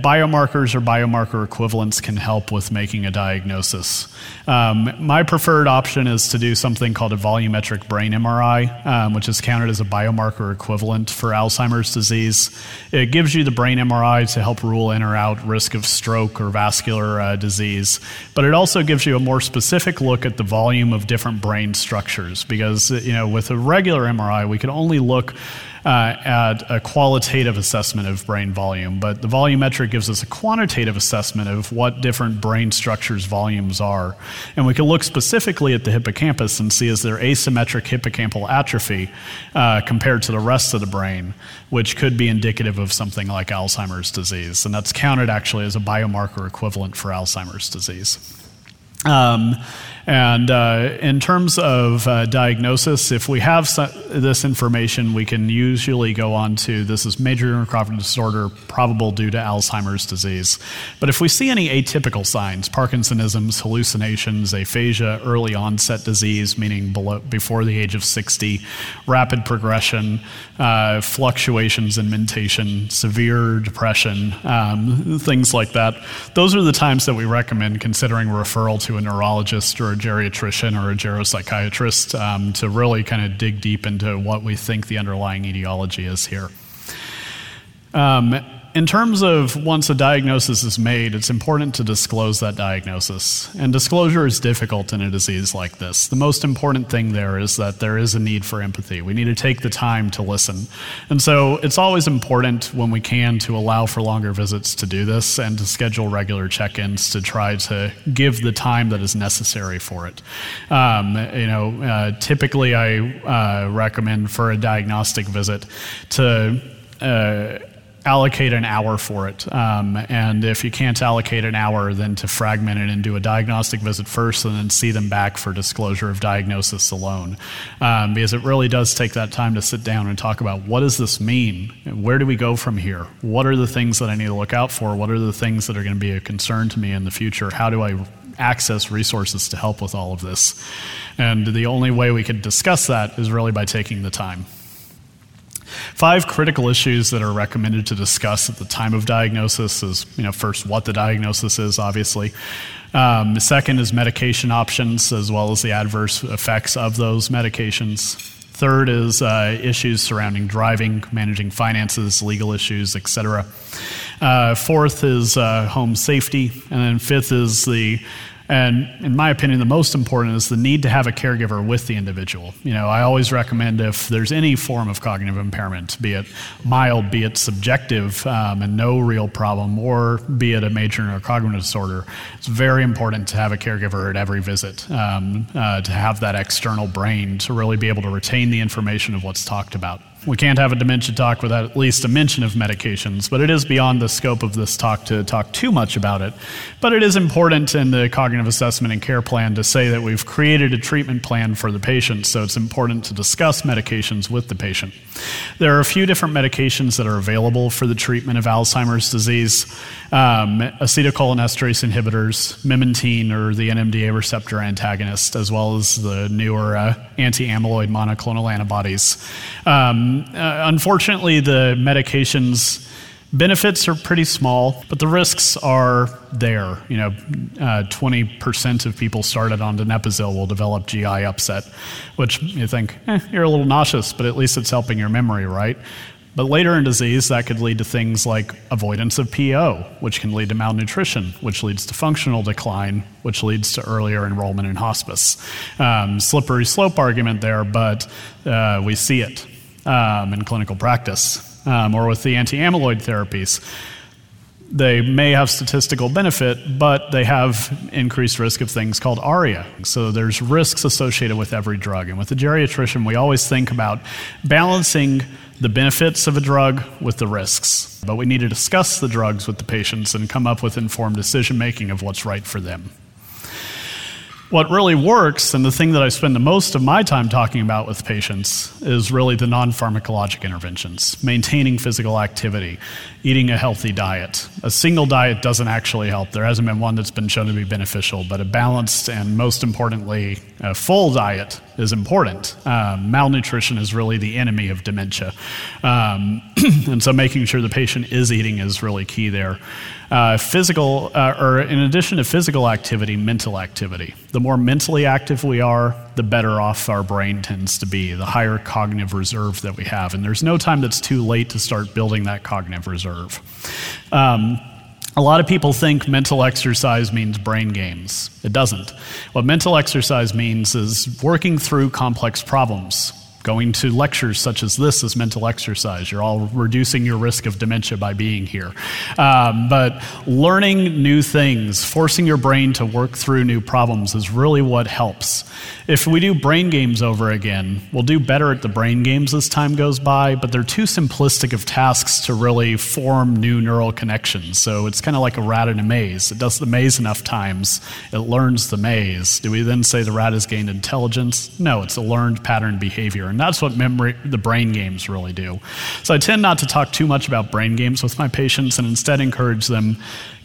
biomarkers or biomarker equivalents can help with making a diagnosis. Um, my preferred option is to do something called a volumetric brain MRI, um, which is counted as a biomarker equivalent for Alzheimer's disease. It gives you the brain MRI to help rule in or out risk of stroke or vascular uh, disease, but it also gives you a more specific look at the volume of different brain structures because, you know, with a regular MRI, we can only look uh, at a qualitative assessment of brain volume, but the volumetric gives us a quantitative assessment of what different brain structures' volumes are. And we can look specifically at the hippocampus and see is there asymmetric hippocampal atrophy uh, compared to the rest of the brain, which could be indicative of something like Alzheimer's disease. And that's counted actually as a biomarker equivalent for Alzheimer's disease. Um, and uh, in terms of uh, diagnosis, if we have this information, we can usually go on to this is major neurocognitive disorder probable due to Alzheimer's disease. But if we see any atypical signs, Parkinsonisms, hallucinations, aphasia, early onset disease, meaning below, before the age of 60, rapid progression, uh, fluctuations in mentation, severe depression, um, things like that, those are the times that we recommend considering referral to a neurologist or a geriatrician or a geropsychiatrist um, to really kind of dig deep into what we think the underlying etiology is here. Um, in terms of once a diagnosis is made, it's important to disclose that diagnosis. And disclosure is difficult in a disease like this. The most important thing there is that there is a need for empathy. We need to take the time to listen. And so it's always important when we can to allow for longer visits to do this and to schedule regular check ins to try to give the time that is necessary for it. Um, you know, uh, typically I uh, recommend for a diagnostic visit to. Uh, allocate an hour for it. Um, and if you can't allocate an hour, then to fragment it and do a diagnostic visit first and then see them back for disclosure of diagnosis alone. Um, because it really does take that time to sit down and talk about what does this mean? Where do we go from here? What are the things that I need to look out for? What are the things that are going to be a concern to me in the future? How do I access resources to help with all of this? And the only way we could discuss that is really by taking the time. Five critical issues that are recommended to discuss at the time of diagnosis is, you know, first what the diagnosis is, obviously. Um, the second is medication options, as well as the adverse effects of those medications. Third is uh, issues surrounding driving, managing finances, legal issues, etc. Uh, fourth is uh, home safety, and then fifth is the and in my opinion, the most important is the need to have a caregiver with the individual. You know, I always recommend if there's any form of cognitive impairment, be it mild, be it subjective um, and no real problem, or be it a major neurocognitive disorder, it's very important to have a caregiver at every visit, um, uh, to have that external brain to really be able to retain the information of what's talked about. We can't have a dementia talk without at least a mention of medications, but it is beyond the scope of this talk to talk too much about it. But it is important in the cognitive assessment and care plan to say that we've created a treatment plan for the patient, so it's important to discuss medications with the patient. There are a few different medications that are available for the treatment of Alzheimer's disease um, acetylcholinesterase inhibitors, memantine, or the NMDA receptor antagonist, as well as the newer uh, anti amyloid monoclonal antibodies. Um, uh, unfortunately, the medications Benefits are pretty small, but the risks are there. You know, uh, 20% of people started on donepezil will develop GI upset, which you think, eh, you're a little nauseous, but at least it's helping your memory, right? But later in disease, that could lead to things like avoidance of PO, which can lead to malnutrition, which leads to functional decline, which leads to earlier enrollment in hospice. Um, slippery slope argument there, but uh, we see it um, in clinical practice um, or with the anti amyloid therapies. They may have statistical benefit, but they have increased risk of things called ARIA. So there's risks associated with every drug. And with the geriatrician, we always think about balancing the benefits of a drug with the risks. But we need to discuss the drugs with the patients and come up with informed decision making of what's right for them. What really works, and the thing that I spend the most of my time talking about with patients, is really the non pharmacologic interventions, maintaining physical activity, eating a healthy diet. A single diet doesn't actually help. There hasn't been one that's been shown to be beneficial, but a balanced and, most importantly, a full diet is important. Um, malnutrition is really the enemy of dementia. Um, and so making sure the patient is eating is really key there. Uh, physical, uh, or in addition to physical activity, mental activity. The more mentally active we are, the better off our brain tends to be, the higher cognitive reserve that we have. And there's no time that's too late to start building that cognitive reserve. Um, a lot of people think mental exercise means brain games. It doesn't. What mental exercise means is working through complex problems, Going to lectures such as this is mental exercise. You're all reducing your risk of dementia by being here. Um, but learning new things, forcing your brain to work through new problems is really what helps. If we do brain games over again, we'll do better at the brain games as time goes by, but they're too simplistic of tasks to really form new neural connections. So it's kind of like a rat in a maze. It does the maze enough times, it learns the maze. Do we then say the rat has gained intelligence? No, it's a learned pattern behavior. And that's what memory, the brain games really do. So I tend not to talk too much about brain games with my patients and instead encourage them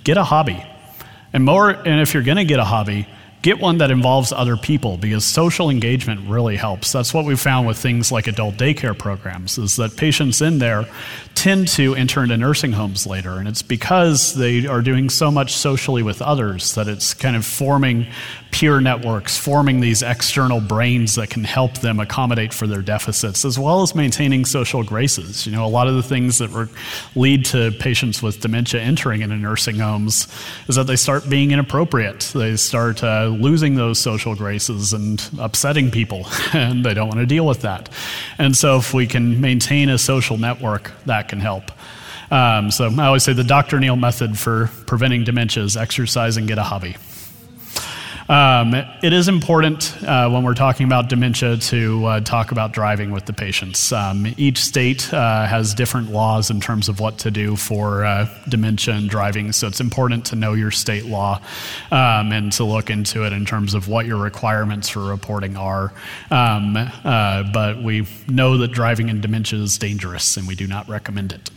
get a hobby. And more, and if you're going to get a hobby, get one that involves other people because social engagement really helps. That's what we've found with things like adult daycare programs is that patients in there tend to enter into nursing homes later and it's because they are doing so much socially with others that it's kind of forming peer networks, forming these external brains that can help them accommodate for their deficits, as well as maintaining social graces. You know, a lot of the things that lead to patients with dementia entering into nursing homes is that they start being inappropriate. They start uh, losing those social graces and upsetting people, and they don't want to deal with that. And so, if we can maintain a social network, that can help. Um, so I always say the Dr. Neel method for preventing dementia is exercise and get a hobby. Um, it is important uh, when we're talking about dementia to uh, talk about driving with the patients. Um, each state uh, has different laws in terms of what to do for uh, dementia and driving, so it's important to know your state law um, and to look into it in terms of what your requirements for reporting are. Um, uh, but we know that driving in dementia is dangerous, and we do not recommend it.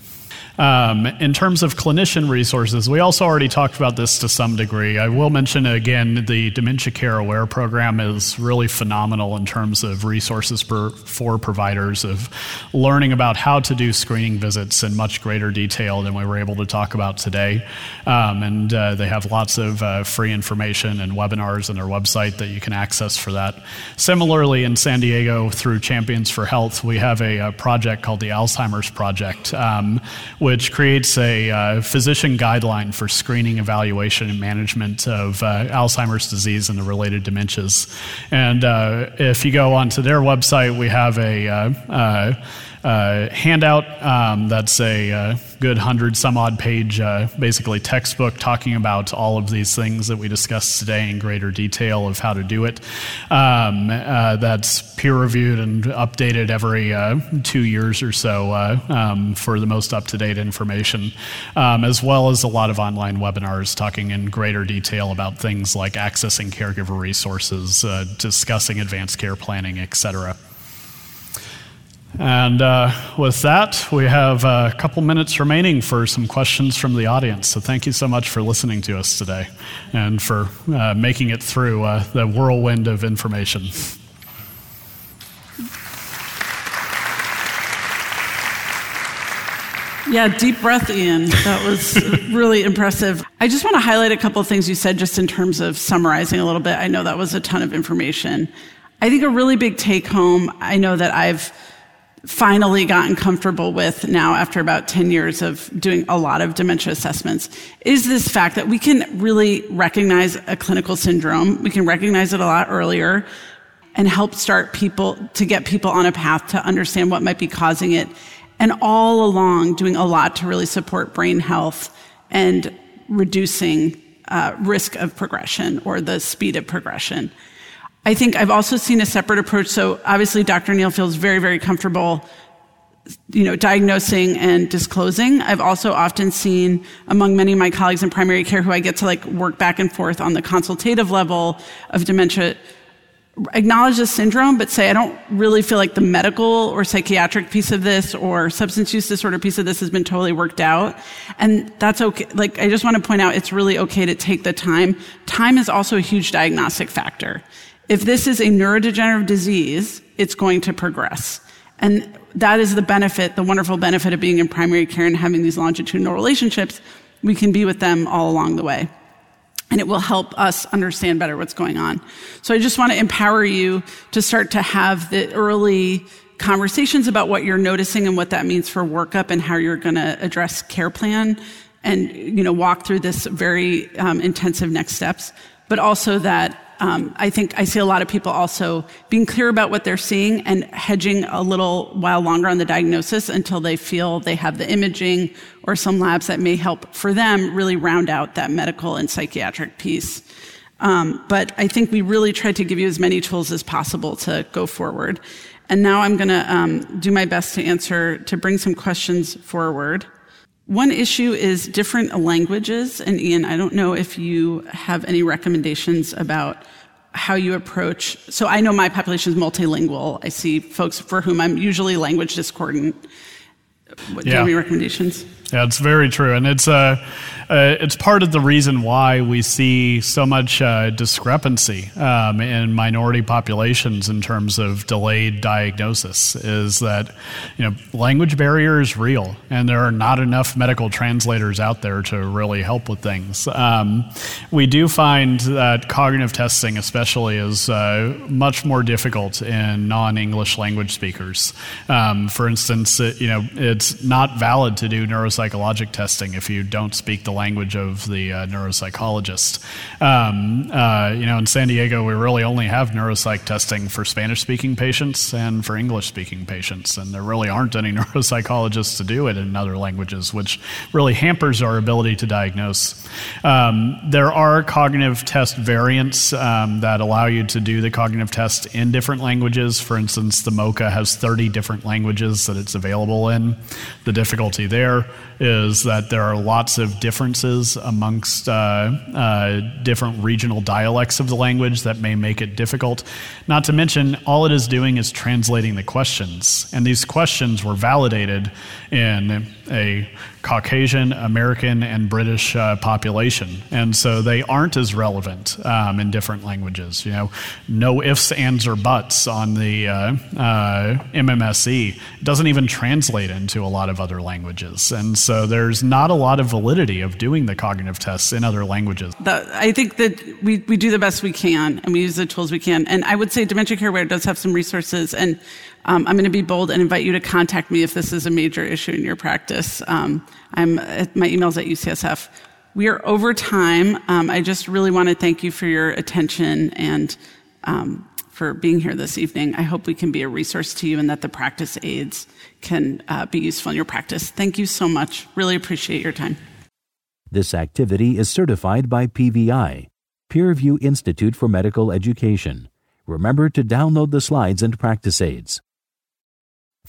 Um, in terms of clinician resources, we also already talked about this to some degree. I will mention again the Dementia Care Aware program is really phenomenal in terms of resources for, for providers of learning about how to do screening visits in much greater detail than we were able to talk about today. Um, and uh, they have lots of uh, free information and webinars on their website that you can access for that. Similarly, in San Diego, through Champions for Health, we have a, a project called the Alzheimer's Project. Um, which creates a uh, physician guideline for screening, evaluation, and management of uh, Alzheimer's disease and the related dementias. And uh, if you go onto their website, we have a uh, handout um, that's a uh, good hundred some odd page, uh, basically textbook talking about all of these things that we discussed today in greater detail of how to do it. Um, uh, that's peer reviewed and updated every uh, two years or so um, for the most up to date information, um, as well as a lot of online webinars talking in greater detail about things like accessing caregiver resources, discussing advanced care planning, etc. And uh, with that, we have a couple minutes remaining for some questions from the audience. So thank you so much for listening to us today and for uh, making it through uh, the whirlwind of information. Yeah, deep breath, Ian. That was really impressive. I just want to highlight a couple of things you said just in terms of summarizing a little bit. I know that was a ton of information. I think a really big take home, I know that I've finally gotten comfortable with now after about 10 years of doing a lot of dementia assessments is this fact that we can really recognize a clinical syndrome. We can recognize it a lot earlier and help start people to get people on a path to understand what might be causing it. And all along doing a lot to really support brain health and reducing uh, risk of progression or the speed of progression. I think I've also seen a separate approach. So obviously, Dr. Neel feels very, very comfortable, you know, diagnosing and disclosing. I've also often seen among many of my colleagues in primary care who I get to like work back and forth on the consultative level of dementia acknowledge the syndrome, but say, I don't really feel like the medical or psychiatric piece of this or substance use disorder piece of this has been totally worked out. And that's okay. Like, I just want to point out it's really okay to take the time. Time is also a huge diagnostic factor. If this is a neurodegenerative disease, it's going to progress. And that is the benefit, the wonderful benefit of being in primary care and having these longitudinal relationships. We can be with them all along the way. And it will help us understand better what's going on. So I just want to empower you to start to have the early conversations about what you're noticing and what that means for workup and how you're going to address care plan and you know walk through this very um, intensive next steps but also that um, I think I see a lot of people also being clear about what they're seeing and hedging a little while longer on the diagnosis until they feel they have the imaging or some labs that may help for them really round out that medical and psychiatric piece. Um, but I think we really tried to give you as many tools as possible to go forward. And now I'm going to um, do my best to answer, to bring some questions forward. One issue is different languages. And Ian, I don't know if you have any recommendations about how you approach. So I know my population is multilingual. I see folks for whom I'm usually language discordant. Do you have any recommendations? Yeah, it's very true, and it's uh, uh, it's part of the reason why we see so much uh, discrepancy um, in minority populations in terms of delayed diagnosis. Is that you know language barrier is real, and there are not enough medical translators out there to really help with things. Um, we do find that cognitive testing, especially, is uh, much more difficult in non-English language speakers. Um, for instance, it, you know it's not valid to do neuropsychologic testing if you don't speak the language of the uh, neuropsychologist. Um, uh, you know, in San Diego, we really only have neuropsych testing for Spanish speaking patients and for English speaking patients, and there really aren't any neuropsychologists to do it in other languages, which really hampers our ability to diagnose. Um, there are cognitive test variants um, that allow you to do the cognitive test in different languages. For instance, the MoCA has 30 different languages that it's available in. The difficulty there is that there are lots of differences amongst uh, uh, different regional dialects of the language that may make it difficult. Not to mention, all it is doing is translating the questions. And these questions were validated in a Caucasian, American, and British uh, population, and so they aren't as relevant um, in different languages. You know, no ifs, ands, or buts on the uh, uh, MMSE doesn't even translate into a lot of other languages, and so there's not a lot of validity of doing the cognitive tests in other languages. The, I think that we, we do the best we can, and we use the tools we can. And I would say Dementia Care Aware does have some resources, and um, I'm going to be bold and invite you to contact me if this is a major issue in your practice. Um, I'm my email's at UCSF. We are over time. Um, I just really want to thank you for your attention and um, for being here this evening. I hope we can be a resource to you and that the practice aids can uh, be useful in your practice. Thank you so much. Really appreciate your time. This activity is certified by PVI, PeerView Institute for Medical Education. Remember to download the slides and practice aids.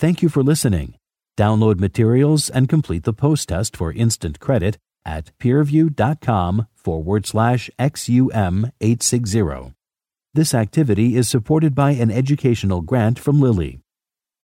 Thank you for listening. Download materials and complete the post test for instant credit at peerview.com forward slash XUM 860. This activity is supported by an educational grant from Lilly.